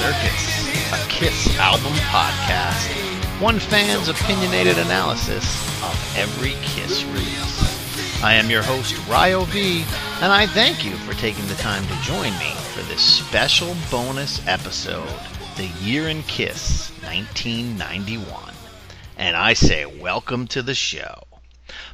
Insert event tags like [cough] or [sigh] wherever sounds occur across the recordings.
Circus, a Kiss album podcast. One fan's opinionated analysis of every Kiss release. I am your host, Ryo V, and I thank you for taking the time to join me for this special bonus episode, The Year in Kiss 1991. And I say, welcome to the show.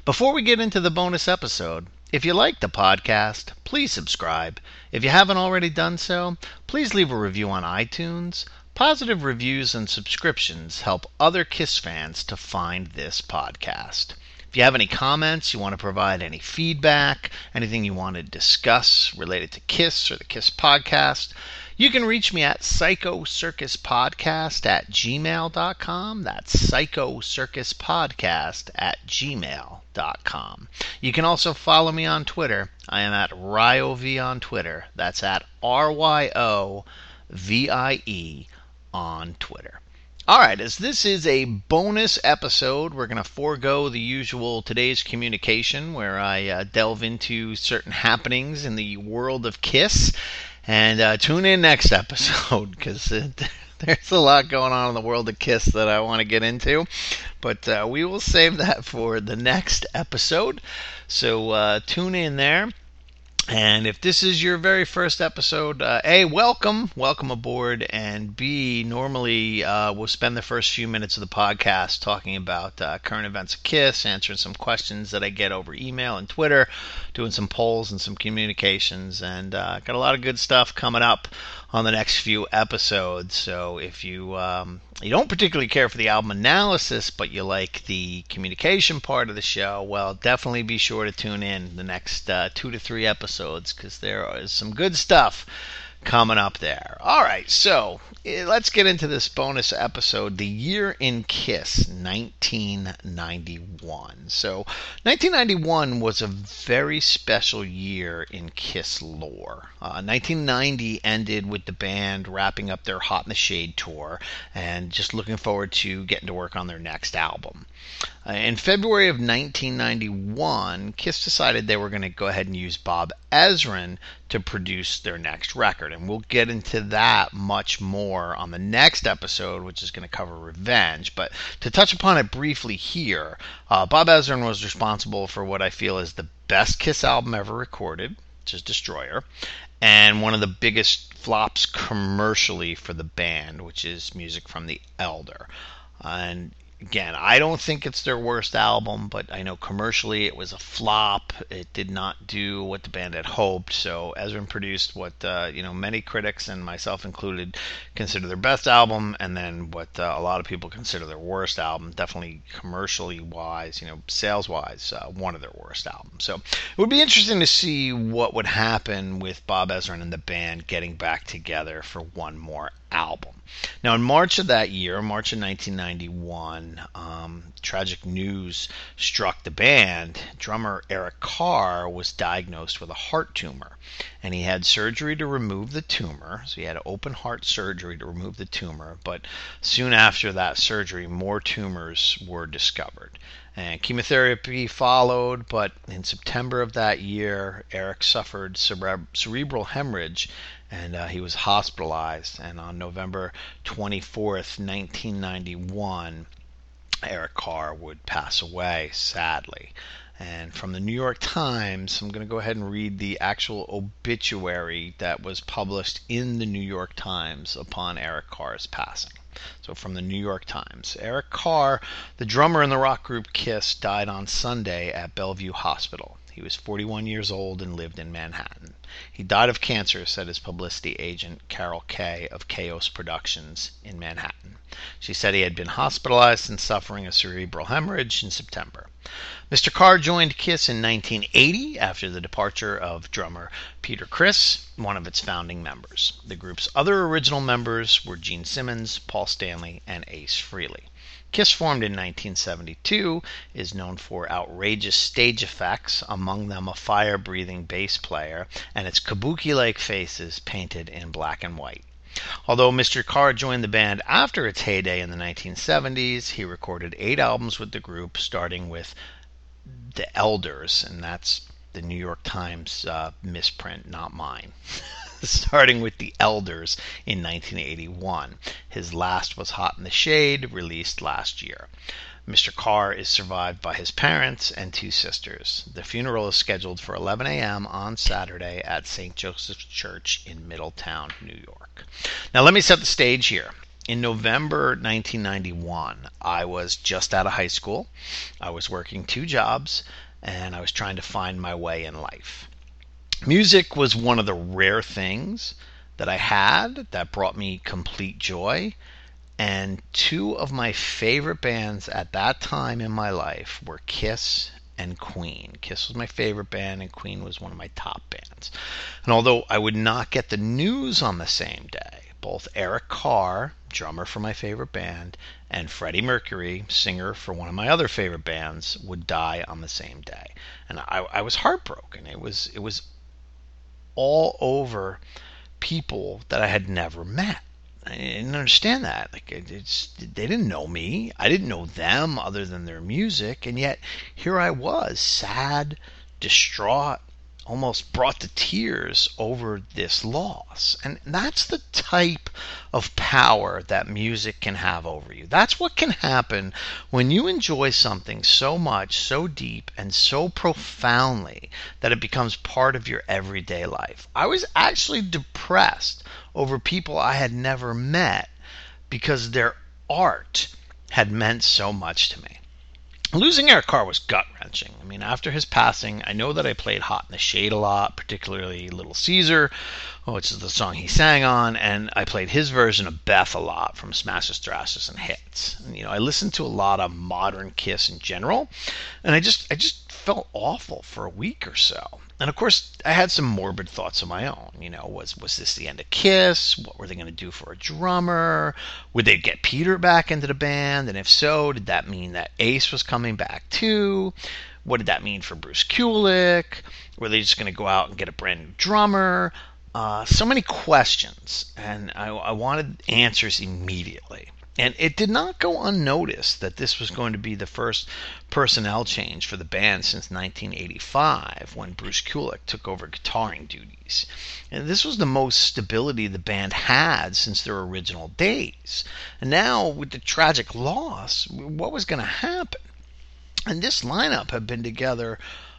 Before we get into the bonus episode, if you like the podcast, please subscribe. If you haven't already done so, please leave a review on iTunes. Positive reviews and subscriptions help other Kiss fans to find this podcast. If you have any comments, you want to provide any feedback, anything you want to discuss related to Kiss or the Kiss podcast, you can reach me at psychocircuspodcast at gmail.com. That's psychocircuspodcast at gmail.com. You can also follow me on Twitter. I am at RyoV on Twitter. That's at R Y O V I E on Twitter. All right, as this is a bonus episode, we're going to forego the usual today's communication where I uh, delve into certain happenings in the world of Kiss. And uh, tune in next [laughs] episode because [laughs] there's a lot going on in the world of Kiss that I want to get into. But uh, we will save that for the next episode. So uh, tune in there. And if this is your very first episode, uh, A, welcome, welcome aboard, and B, normally uh, we'll spend the first few minutes of the podcast talking about uh, current events of KISS, answering some questions that I get over email and Twitter, doing some polls and some communications, and uh, got a lot of good stuff coming up on the next few episodes. So if you um, you don't particularly care for the album analysis, but you like the communication part of the show, well, definitely be sure to tune in the next uh, two to three episodes because there is some good stuff coming up there. All right, so eh, let's get into this bonus episode The Year in Kiss 1991. So, 1991 was a very special year in Kiss lore. Uh, 1990 ended with the band wrapping up their Hot in the Shade tour and just looking forward to getting to work on their next album. Uh, in February of 1991, Kiss decided they were going to go ahead and use Bob Ezrin to produce their next record. And we'll get into that much more on the next episode, which is going to cover Revenge. But to touch upon it briefly here, uh, Bob Ezrin was responsible for what I feel is the best Kiss album ever recorded, which is Destroyer, and one of the biggest flops commercially for the band, which is Music from the Elder. And again, I don't think it's their worst album, but I know commercially it was a flop. It did not do what the band had hoped. So Ezrin produced what uh, you know many critics and myself included consider their best album, and then what uh, a lot of people consider their worst album. Definitely commercially wise, you know, sales wise, uh, one of their worst albums. So it would be interesting to see what would happen with Bob Ezrin and the band getting back together for one more album. Now, in March of that year, March of 1991, um, tragic news struck the band. Drummer Eric Carr was diagnosed with a heart tumor, and he had surgery to remove the tumor. So he had open heart surgery to remove the tumor, but soon after that surgery, more tumors were discovered. And chemotherapy followed, but in September of that year, Eric suffered cere- cerebral hemorrhage and uh, he was hospitalized. And on November 24th, 1991, Eric Carr would pass away, sadly. And from the New York Times, I'm going to go ahead and read the actual obituary that was published in the New York Times upon Eric Carr's passing. So, from the New York Times Eric Carr, the drummer in the rock group Kiss, died on Sunday at Bellevue Hospital. He was 41 years old and lived in Manhattan. He died of cancer, said his publicity agent, Carol Kay of Chaos Productions in Manhattan. She said he had been hospitalized and suffering a cerebral hemorrhage in September. Mr. Carr joined Kiss in 1980 after the departure of drummer Peter Criss, one of its founding members. The group's other original members were Gene Simmons, Paul Stanley, and Ace Frehley. Kiss, formed in 1972, is known for outrageous stage effects, among them a fire breathing bass player and its kabuki like faces painted in black and white. Although Mr. Carr joined the band after its heyday in the 1970s, he recorded eight albums with the group, starting with The Elders, and that's the New York Times uh, misprint, not mine. [laughs] [laughs] starting with The Elders in 1981. His last was Hot in the Shade, released last year. Mr. Carr is survived by his parents and two sisters. The funeral is scheduled for 11 a.m. on Saturday at St. Joseph's Church in Middletown, New York. Now, let me set the stage here. In November 1991, I was just out of high school. I was working two jobs and I was trying to find my way in life. Music was one of the rare things that I had that brought me complete joy. And two of my favorite bands at that time in my life were Kiss and Queen. Kiss was my favorite band, and Queen was one of my top bands. And although I would not get the news on the same day, both Eric Carr, drummer for my favorite band, and Freddie Mercury, singer for one of my other favorite bands, would die on the same day. And I, I was heartbroken. It was it was all over people that I had never met. I didn't understand that. Like it's they didn't know me. I didn't know them other than their music, and yet here I was, sad, distraught, almost brought to tears over this loss. And that's the type of power that music can have over you. That's what can happen when you enjoy something so much, so deep, and so profoundly that it becomes part of your everyday life. I was actually depressed over people I had never met because their art had meant so much to me. Losing Eric Carr was gut wrenching. I mean, after his passing, I know that I played Hot in the Shade a lot, particularly Little Caesar, which is the song he sang on, and I played his version of Beth a lot from Smashes, Thrashes, and Hits. And, you know, I listened to a lot of modern Kiss in general, and I just, I just felt awful for a week or so. And of course, I had some morbid thoughts of my own. You know, was was this the end of Kiss? What were they going to do for a drummer? Would they get Peter back into the band? And if so, did that mean that Ace was coming back too? What did that mean for Bruce Kulick? Were they just going to go out and get a brand new drummer? Uh, so many questions, and I, I wanted answers immediately. And it did not go unnoticed that this was going to be the first personnel change for the band since 1985 when Bruce Kulick took over guitaring duties. And this was the most stability the band had since their original days. And now, with the tragic loss, what was going to happen? And this lineup had been together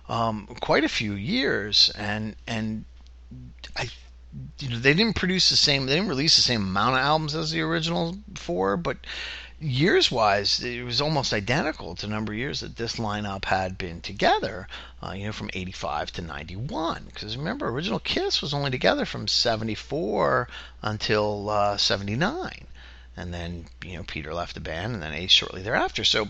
um, quite a few years, and and I you know they didn't produce the same they didn't release the same amount of albums as the original four but years wise it was almost identical to the number of years that this lineup had been together uh, you know from 85 to 91 because remember original kiss was only together from 74 until uh, 79 and then you know peter left the band and then ace shortly thereafter. So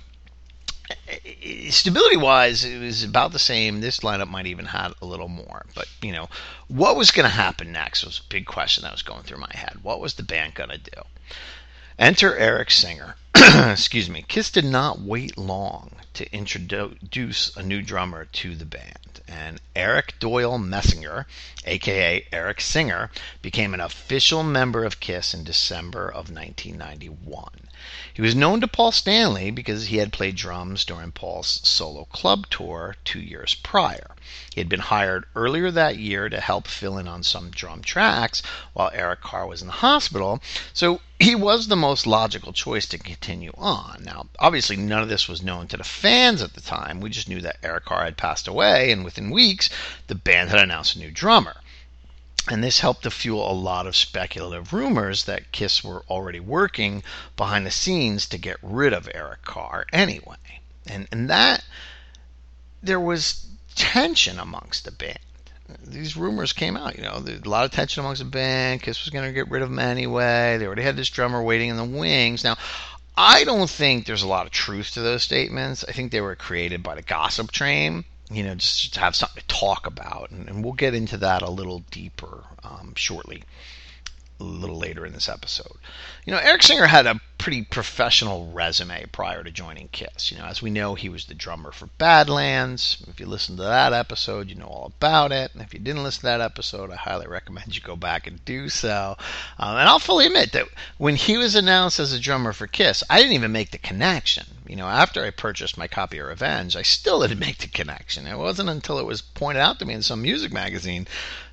stability wise, it was about the same. This lineup might even have a little more. But, you know, what was going to happen next was a big question that was going through my head. What was the band going to do? Enter Eric Singer. [clears throat] Excuse me. Kiss did not wait long to introduce a new drummer to the band. And Eric Doyle Mensinger, aka Eric Singer, became an official member of Kiss in December of 1991. He was known to Paul Stanley because he had played drums during Paul's solo club tour two years prior. He had been hired earlier that year to help fill in on some drum tracks while Eric Carr was in the hospital, so he was the most logical choice to continue on. Now, obviously, none of this was known to the fans at the time. We just knew that Eric Carr had passed away, and within weeks, the band had announced a new drummer. And this helped to fuel a lot of speculative rumors that Kiss were already working behind the scenes to get rid of Eric Carr anyway. And, and that, there was tension amongst the band. These rumors came out, you know, a lot of tension amongst the band. Kiss was going to get rid of him anyway. They already had this drummer waiting in the wings. Now, I don't think there's a lot of truth to those statements. I think they were created by the gossip train, you know, just to have something to talk about. And, and we'll get into that a little deeper um, shortly, a little later in this episode. You know, Eric Singer had a pretty professional resume prior to joining Kiss. You know, as we know, he was the drummer for Badlands. If you listen to that episode, you know all about it. And if you didn't listen to that episode, I highly recommend you go back and do so. Um, and I'll fully admit that when he was announced as a drummer for Kiss, I didn't even make the connection. You know, after I purchased my copy of Revenge, I still didn't [laughs] make the connection. It wasn't until it was pointed out to me in some music magazine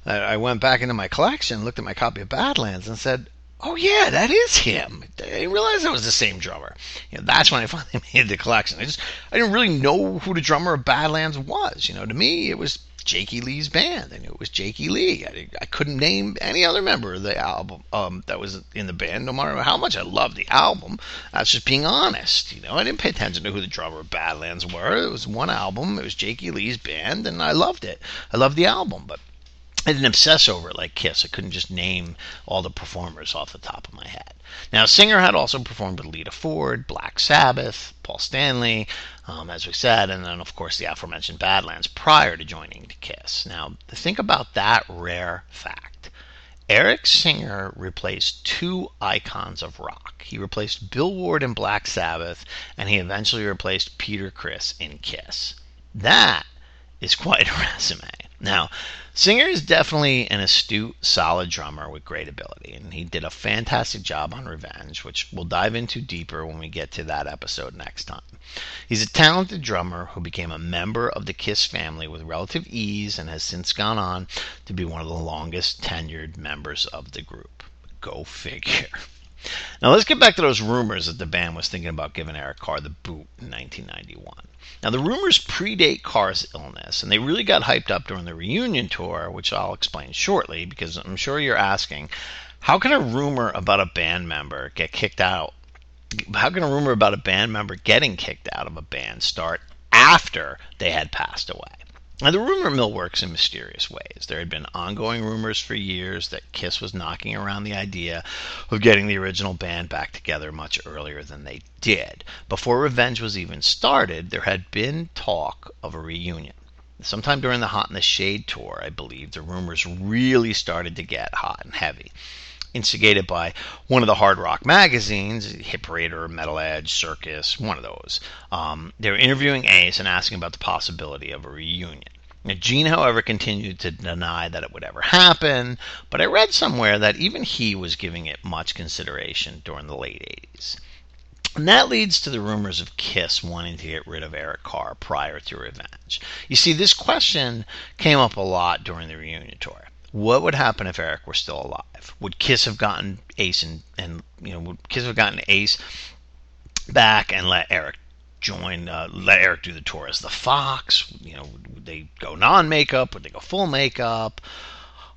that I went back into my collection, looked at my copy of Badlands, and said, oh yeah, that is him. I didn't realize that was the same drummer. You know, that's when I [laughs] finally made the collection. I just I didn't really know who the drummer of Badlands was. You know, to me it was Jakey Lee's band. I knew it was Jakey Lee. I, I couldn't name any other member of the album um, that was in the band, no matter how much I loved the album. That's just being honest. You know, I didn't pay attention to who the drummer of Badlands were. It was one album. It was Jakey Lee's band, and I loved it. I loved the album, but I didn't obsess over it like Kiss. I couldn't just name all the performers off the top of my head. Now, Singer had also performed with Lita Ford, Black Sabbath, Paul Stanley, um, as we said, and then, of course, the aforementioned Badlands prior to joining Kiss. Now, think about that rare fact. Eric Singer replaced two icons of rock. He replaced Bill Ward in Black Sabbath, and he eventually replaced Peter Criss in Kiss. That is quite a [laughs] resume. Now, Singer is definitely an astute, solid drummer with great ability, and he did a fantastic job on Revenge, which we'll dive into deeper when we get to that episode next time. He's a talented drummer who became a member of the Kiss family with relative ease and has since gone on to be one of the longest tenured members of the group. Go figure. [laughs] Now let's get back to those rumors that the band was thinking about giving Eric Carr the boot in 1991. Now the rumors predate Carr's illness, and they really got hyped up during the reunion tour, which I'll explain shortly because I'm sure you're asking, how can a rumor about a band member get kicked out? How can a rumor about a band member getting kicked out of a band start after they had passed away? Now, the rumor mill works in mysterious ways. There had been ongoing rumors for years that Kiss was knocking around the idea of getting the original band back together much earlier than they did. Before Revenge was even started, there had been talk of a reunion. Sometime during the Hot in the Shade tour, I believe, the rumors really started to get hot and heavy instigated by one of the hard rock magazines, Hit Parader, Metal Edge, Circus, one of those. Um, they were interviewing Ace and asking about the possibility of a reunion. Now, Gene, however, continued to deny that it would ever happen, but I read somewhere that even he was giving it much consideration during the late 80s. And that leads to the rumors of Kiss wanting to get rid of Eric Carr prior to Revenge. You see, this question came up a lot during the reunion tour what would happen if Eric were still alive? Would Kiss have gotten Ace and, and you know would Kiss have gotten Ace back and let Eric join uh, let Eric do the tour as the Fox? You know, would they go non-makeup? Would they go full makeup?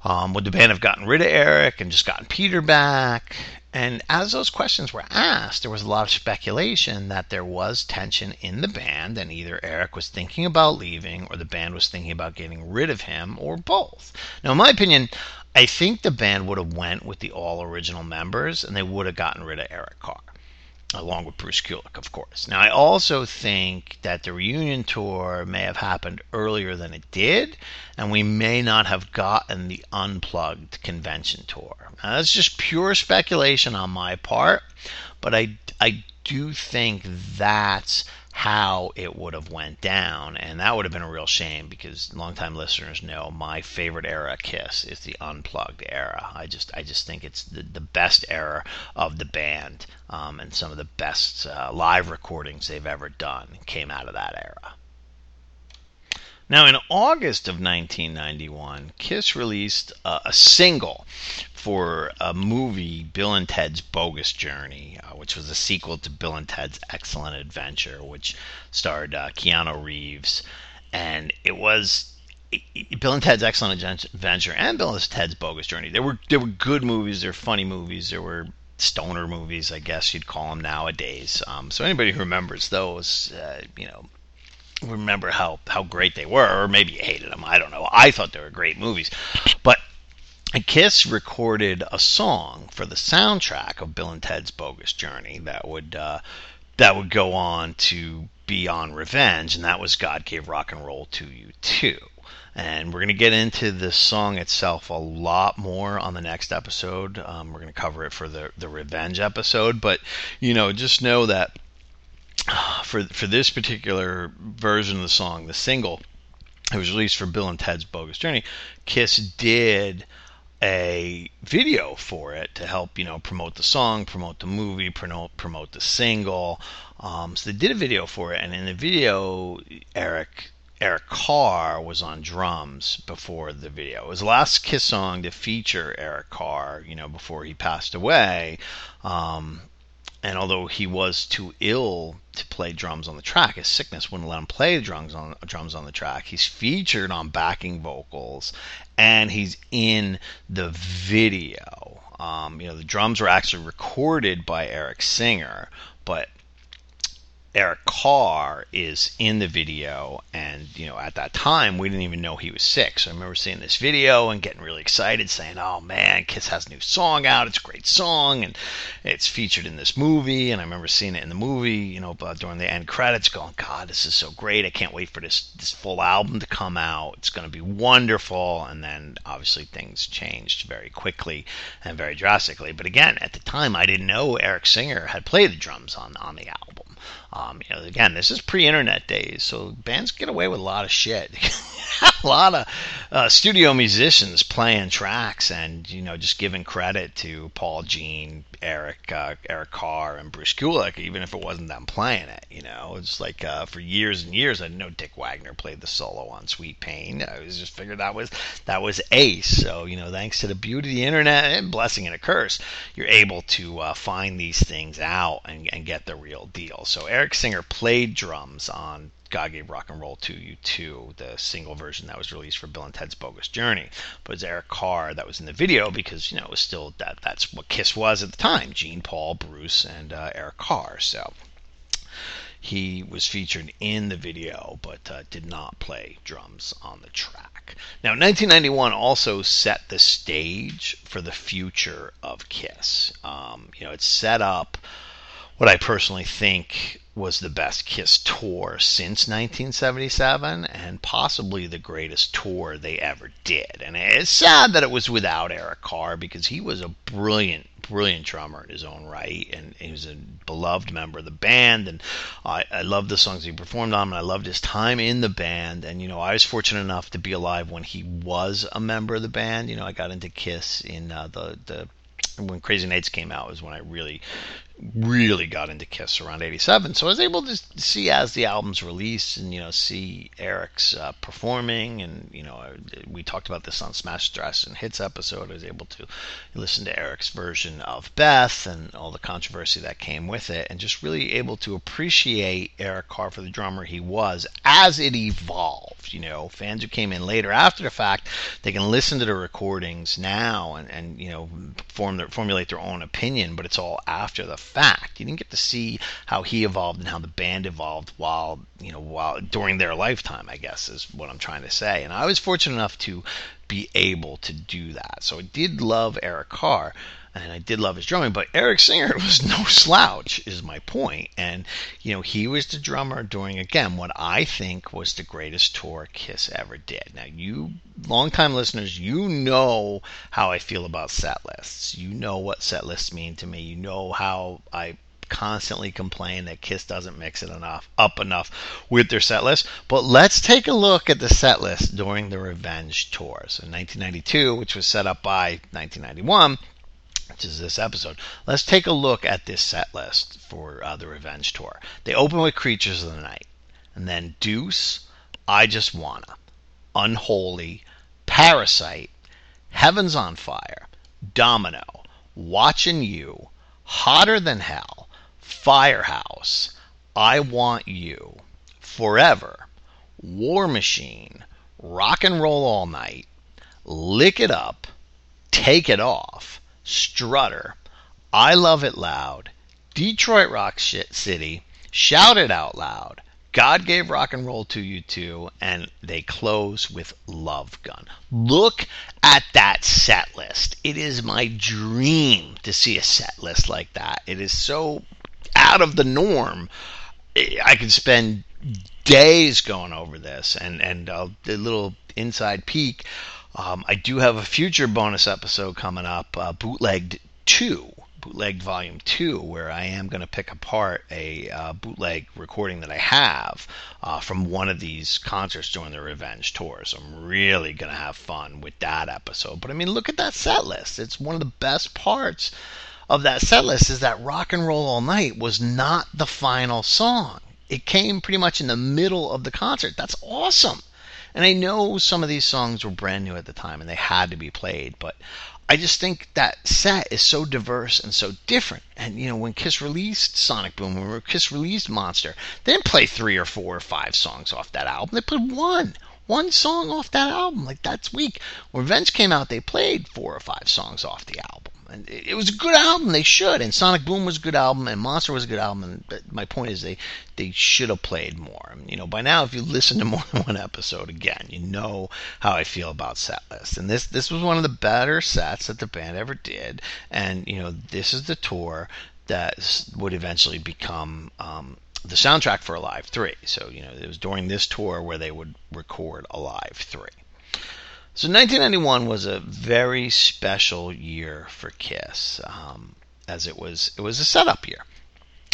Um, would the band have gotten rid of Eric and just gotten Peter back? And as those questions were asked, there was a lot of speculation that there was tension in the band, and either Eric was thinking about leaving or the band was thinking about getting rid of him, or both. Now, in my opinion, I think the band would have went with the all original members, and they would have gotten rid of Eric Carr along with Bruce Kulick, of course. Now, I also think that the reunion tour may have happened earlier than it did, and we may not have gotten the unplugged convention tour. Now, that's just pure speculation on my part, but I, I do think that's how it would have went down. And that would have been a real shame because longtime listeners know my favorite era kiss is the unplugged era. I just i just think it's the, the best era of the band um, and some of the best uh, live recordings they've ever done came out of that era now, in August of 1991, Kiss released uh, a single for a movie, Bill and Ted's Bogus Journey, uh, which was a sequel to Bill and Ted's Excellent Adventure, which starred uh, Keanu Reeves. And it was Bill and Ted's Excellent Adventure and Bill and Ted's Bogus Journey. They were they were good movies. they were funny movies. They were stoner movies, I guess you'd call them nowadays. Um, so anybody who remembers those, uh, you know, remember how how great they were, or maybe you hated them. I don't know. I thought they were great movies, but Kiss recorded a song for the soundtrack of Bill and Ted's Bogus Journey that would uh, that would go on to be on Revenge, and that was God Gave Rock and Roll to You Too. And we're going to get into the song itself a lot more on the next episode. Um, we're going to cover it for the, the Revenge episode, but you know, just know that for for this particular version of the song, the single, it was released for Bill and Ted's Bogus Journey. Kiss did a video for it to help you know promote the song, promote the movie, promote promote the single. Um, so they did a video for it, and in the video, Eric Eric Carr was on drums before the video. It was the last Kiss song to feature Eric Carr, you know, before he passed away. Um, and although he was too ill to play drums on the track, his sickness wouldn't let him play drums on drums on the track. He's featured on backing vocals, and he's in the video. Um, you know, the drums were actually recorded by Eric Singer, but Eric Carr is in the video, and you know at that time we didn't even know he was sick. So I remember seeing this video and getting really excited, saying, "Oh man, Kiss has a new song out. It's a great song, and it's featured in this movie." And I remember seeing it in the movie, you know, during the end credits, going, "God, this is so great! I can't wait for this this full album to come out. It's going to be wonderful." And then obviously things changed very quickly and very drastically. But again, at the time, I didn't know Eric Singer had played the drums on on the album. Um, you know, again, this is pre-internet days, so bands get away with a lot of shit. [laughs] a lot of uh, studio musicians playing tracks and you know just giving credit to Paul Gene, Eric, uh, Eric Carr, and Bruce Kulick, even if it wasn't them playing it. You know, it's like uh, for years and years, I didn't know Dick Wagner played the solo on Sweet Pain. I was just figured that was that was Ace. So you know, thanks to the beauty of the internet and blessing and a curse, you're able to uh, find these things out and, and get the real deal. So Eric Singer played drums on God Gave Rock and Roll to You Too, the single version that was released for Bill and Ted's Bogus Journey. But it's Eric Carr that was in the video because you know it was still that that's what Kiss was at the time: Gene, Paul, Bruce, and uh, Eric Carr. So he was featured in the video, but uh, did not play drums on the track. Now, 1991 also set the stage for the future of Kiss. Um, you know, it set up what I personally think was the best Kiss tour since 1977 and possibly the greatest tour they ever did. And it's sad that it was without Eric Carr because he was a brilliant, brilliant drummer in his own right. And he was a beloved member of the band. And I, I loved the songs he performed on. And I loved his time in the band. And you know I was fortunate enough to be alive when he was a member of the band. You know I got into Kiss in uh, the the when Crazy Nights came out was when I really really got into Kiss around 87. So I was able to see as the albums released and, you know, see Eric's uh, performing. And, you know, we talked about this on Smashes, Thrashes and Hits episode. I was able to listen to Eric's version of Beth and all the controversy that came with it and just really able to appreciate Eric Carr for the drummer he was as it evolved. You know, fans who came in later after the fact, they can listen to the recordings now and, and you know, form their, formulate their own opinion, but it's all after the fact. You didn't get to see how he evolved and how the band evolved while you know while during their lifetime. I guess is what I'm trying to say. And I was fortunate enough to be able to do that. So I did love Eric Carr and I did love his drumming, but Eric Singer [laughs] was no slouch, is my point. And, you know, he was the drummer during, again, what I think was the greatest tour Kiss ever did. Now, you longtime listeners, you know how I feel about set lists. You know what set lists mean to me. You know how I constantly complain that Kiss doesn't mix it enough up enough with their set list. But let's take a look at the set list during the Revenge tour. So 1992, which was set up by 1991, which is this episode. Let's take a look at this set list for uh, the Revenge tour. They open with Creatures of the Night, and then Deuce, I Just Wanna, Unholy, Parasite, Heaven's on Fire, Domino, Watching You, Hotter Than Hell, Firehouse, I Want You, Forever, War Machine, Rock and Roll All Night, Lick It Up, Take It Off, Strutter, I Love It Loud, Detroit Rock Shit City, Shout It Out Loud, God gave rock and roll to you too, and they close with Love Gun. Look at that set list. It is my dream to see a set list like that. It is so out of the norm. I could spend days going over this, and and a little inside peek. Um, I do have a future bonus episode coming up, uh, bootlegged two, bootlegged volume two, where I am going to pick apart a uh, bootleg recording that I have uh, from one of these concerts during the Revenge tour. So I'm really going to have fun with that episode. But I mean, look at that set list. It's one of the best parts of that set list is that Rock and Roll All Night was not the final song. It came pretty much in the middle of the concert. That's awesome. And I know some of these songs were brand new at the time and they had to be played, but I just think that set is so diverse and so different. And you know, when Kiss released Sonic Boom, when Kiss released Monster, they didn't play three or four or five songs off that album. They put one, one song off that album. Like that's weak. When Revenge came out, they played four or five songs off the album. And it was a good album. They should. And Sonic Boom was a good album, and Monster was a good album. And my point is, they they should have played more. You know, by now, if you listen to more than one episode, again, you know how I feel about set lists. And this this was one of the better sets that the band ever did. And you know, this is the tour that would eventually become. Um, the soundtrack for Alive 3. So, you know, it was during this tour where they would record Alive 3. So 1991 was a very special year for Kiss, um, as it was it was a setup year,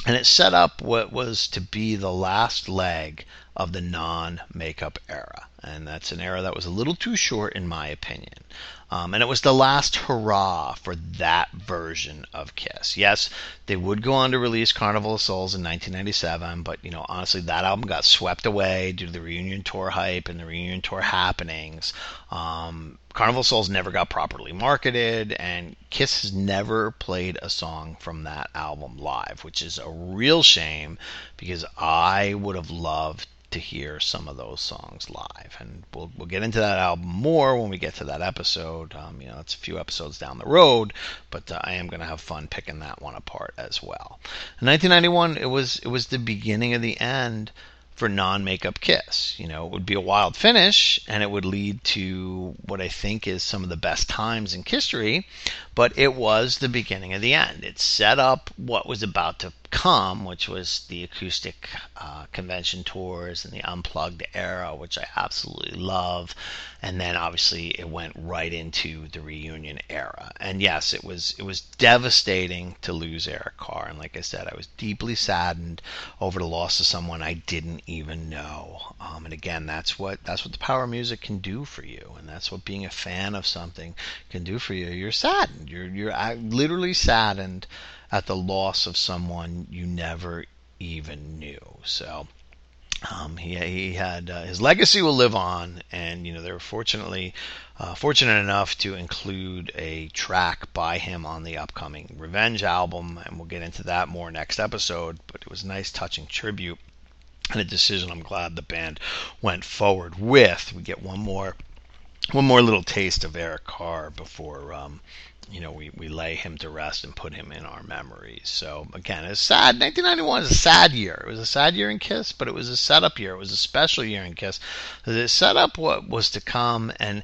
and it set up what was to be the last leg of the non-makeup era, and that's an era that was a little too short in my opinion. Um, and it was the last hurrah for that version of Kiss. Yes, they would go on to release Carnival of Souls in 1997, but you know, honestly, that album got swept away due to the reunion tour hype and the reunion tour happenings. Um, Carnival of Souls never got properly marketed, and Kiss has never played a song from that album live, which is a real shame because I would have loved to hear some of those songs live. And we'll, we'll get into that album more when we get to that episode. Um, you know, it's a few episodes down the road, but uh, I am going to have fun picking that one apart as well. In 1991, it was it was the beginning of the end for non-makeup Kiss. You know, it would be a wild finish, and it would lead to what I think is some of the best times in history. But it was the beginning of the end. It set up what was about to come, which was the acoustic uh, convention tours and the unplugged era, which I absolutely love. And then obviously it went right into the reunion era. And yes, it was it was devastating to lose Eric Carr. And like I said, I was deeply saddened over the loss of someone I didn't even know. Um, and again, that's what that's what the power of music can do for you, and that's what being a fan of something can do for you. You're saddened. You're you're literally saddened at the loss of someone you never even knew. So um, he he had uh, his legacy will live on, and you know they were fortunately uh, fortunate enough to include a track by him on the upcoming Revenge album, and we'll get into that more next episode. But it was a nice, touching tribute and a decision I'm glad the band went forward with. We get one more one more little taste of Eric Carr before um, you know, we, we lay him to rest and put him in our memories. So again, it's sad. 1991 is a sad year. It was a sad year in Kiss, but it was a setup year. It was a special year in Kiss. It set up what was to come, and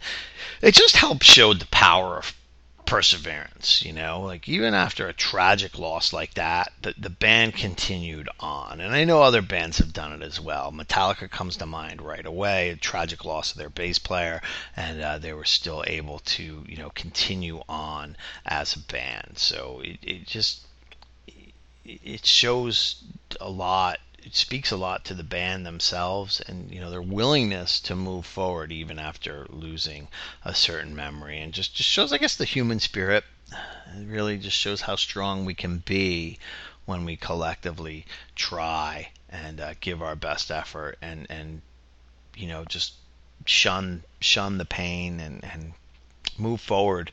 it just helped show the power of perseverance, you know, like even after a tragic loss like that, the, the band continued on. And I know other bands have done it as well. Metallica comes to mind right away, a tragic loss of their bass player, and uh, they were still able to, you know, continue on as a band. So it, it just, it shows a lot it speaks a lot to the band themselves and you know their willingness to move forward even after losing a certain memory. And just just shows I guess the human spirit. It really just shows how strong we can be when we collectively try and uh, give our best effort and and you know just shun shun the pain and and move forward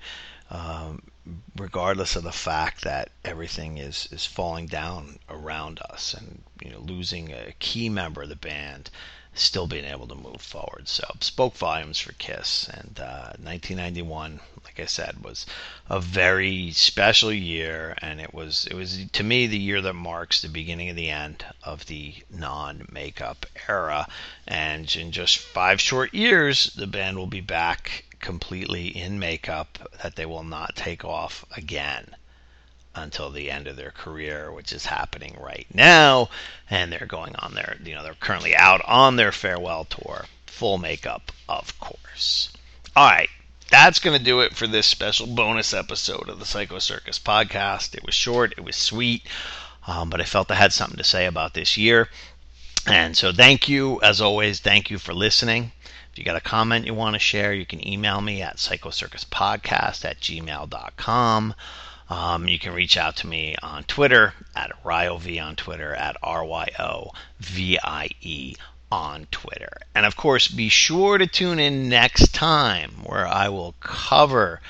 um, regardless of the fact that everything is is falling down around us and you know losing a key member of the band still being able to move forward so spoke volumes for kiss and uh, 1991 like I said, was a very special year, and it was it was to me the year that marks the beginning of the end of the non-makeup era. And in just five short years, the band will be back completely in makeup that they will not take off again until the end of their career, which is happening right now. And they're going on their, you know, they're currently out on their farewell tour. Full makeup, of course. All right. That's going to do it for this special bonus episode of the Psycho Circus podcast. It was short, it was sweet, um, but I felt I had something to say about this year. And so, thank you, as always, thank you for listening. If you got a comment you want to share, you can email me at psychocircuspodcast at gmail.com. Um, you can reach out to me on Twitter at RyoV on Twitter at R Y O V I E on Twitter. And of course, be sure to tune in next time where I will cover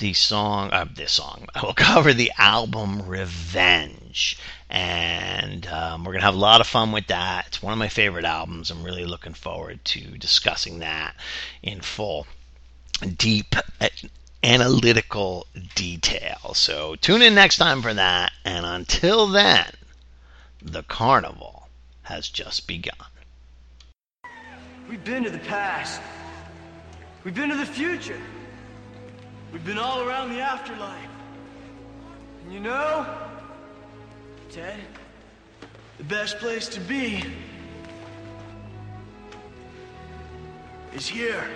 the song, uh, this song, [laughs] I will cover the album Revenge. And um, we're going to have a lot of fun with that. It's one of my favorite albums. I'm really looking forward to discussing that in full, deep, analytical detail. So tune in next time for that. And until then, the carnival has just begun. We've been to the past. We've been to the future. We've been all around the afterlife. And you know, Ted, the best place to be is here.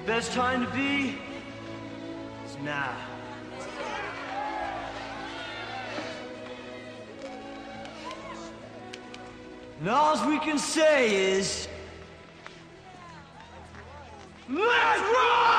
The best time to be is now. And all we can say is, let's rock!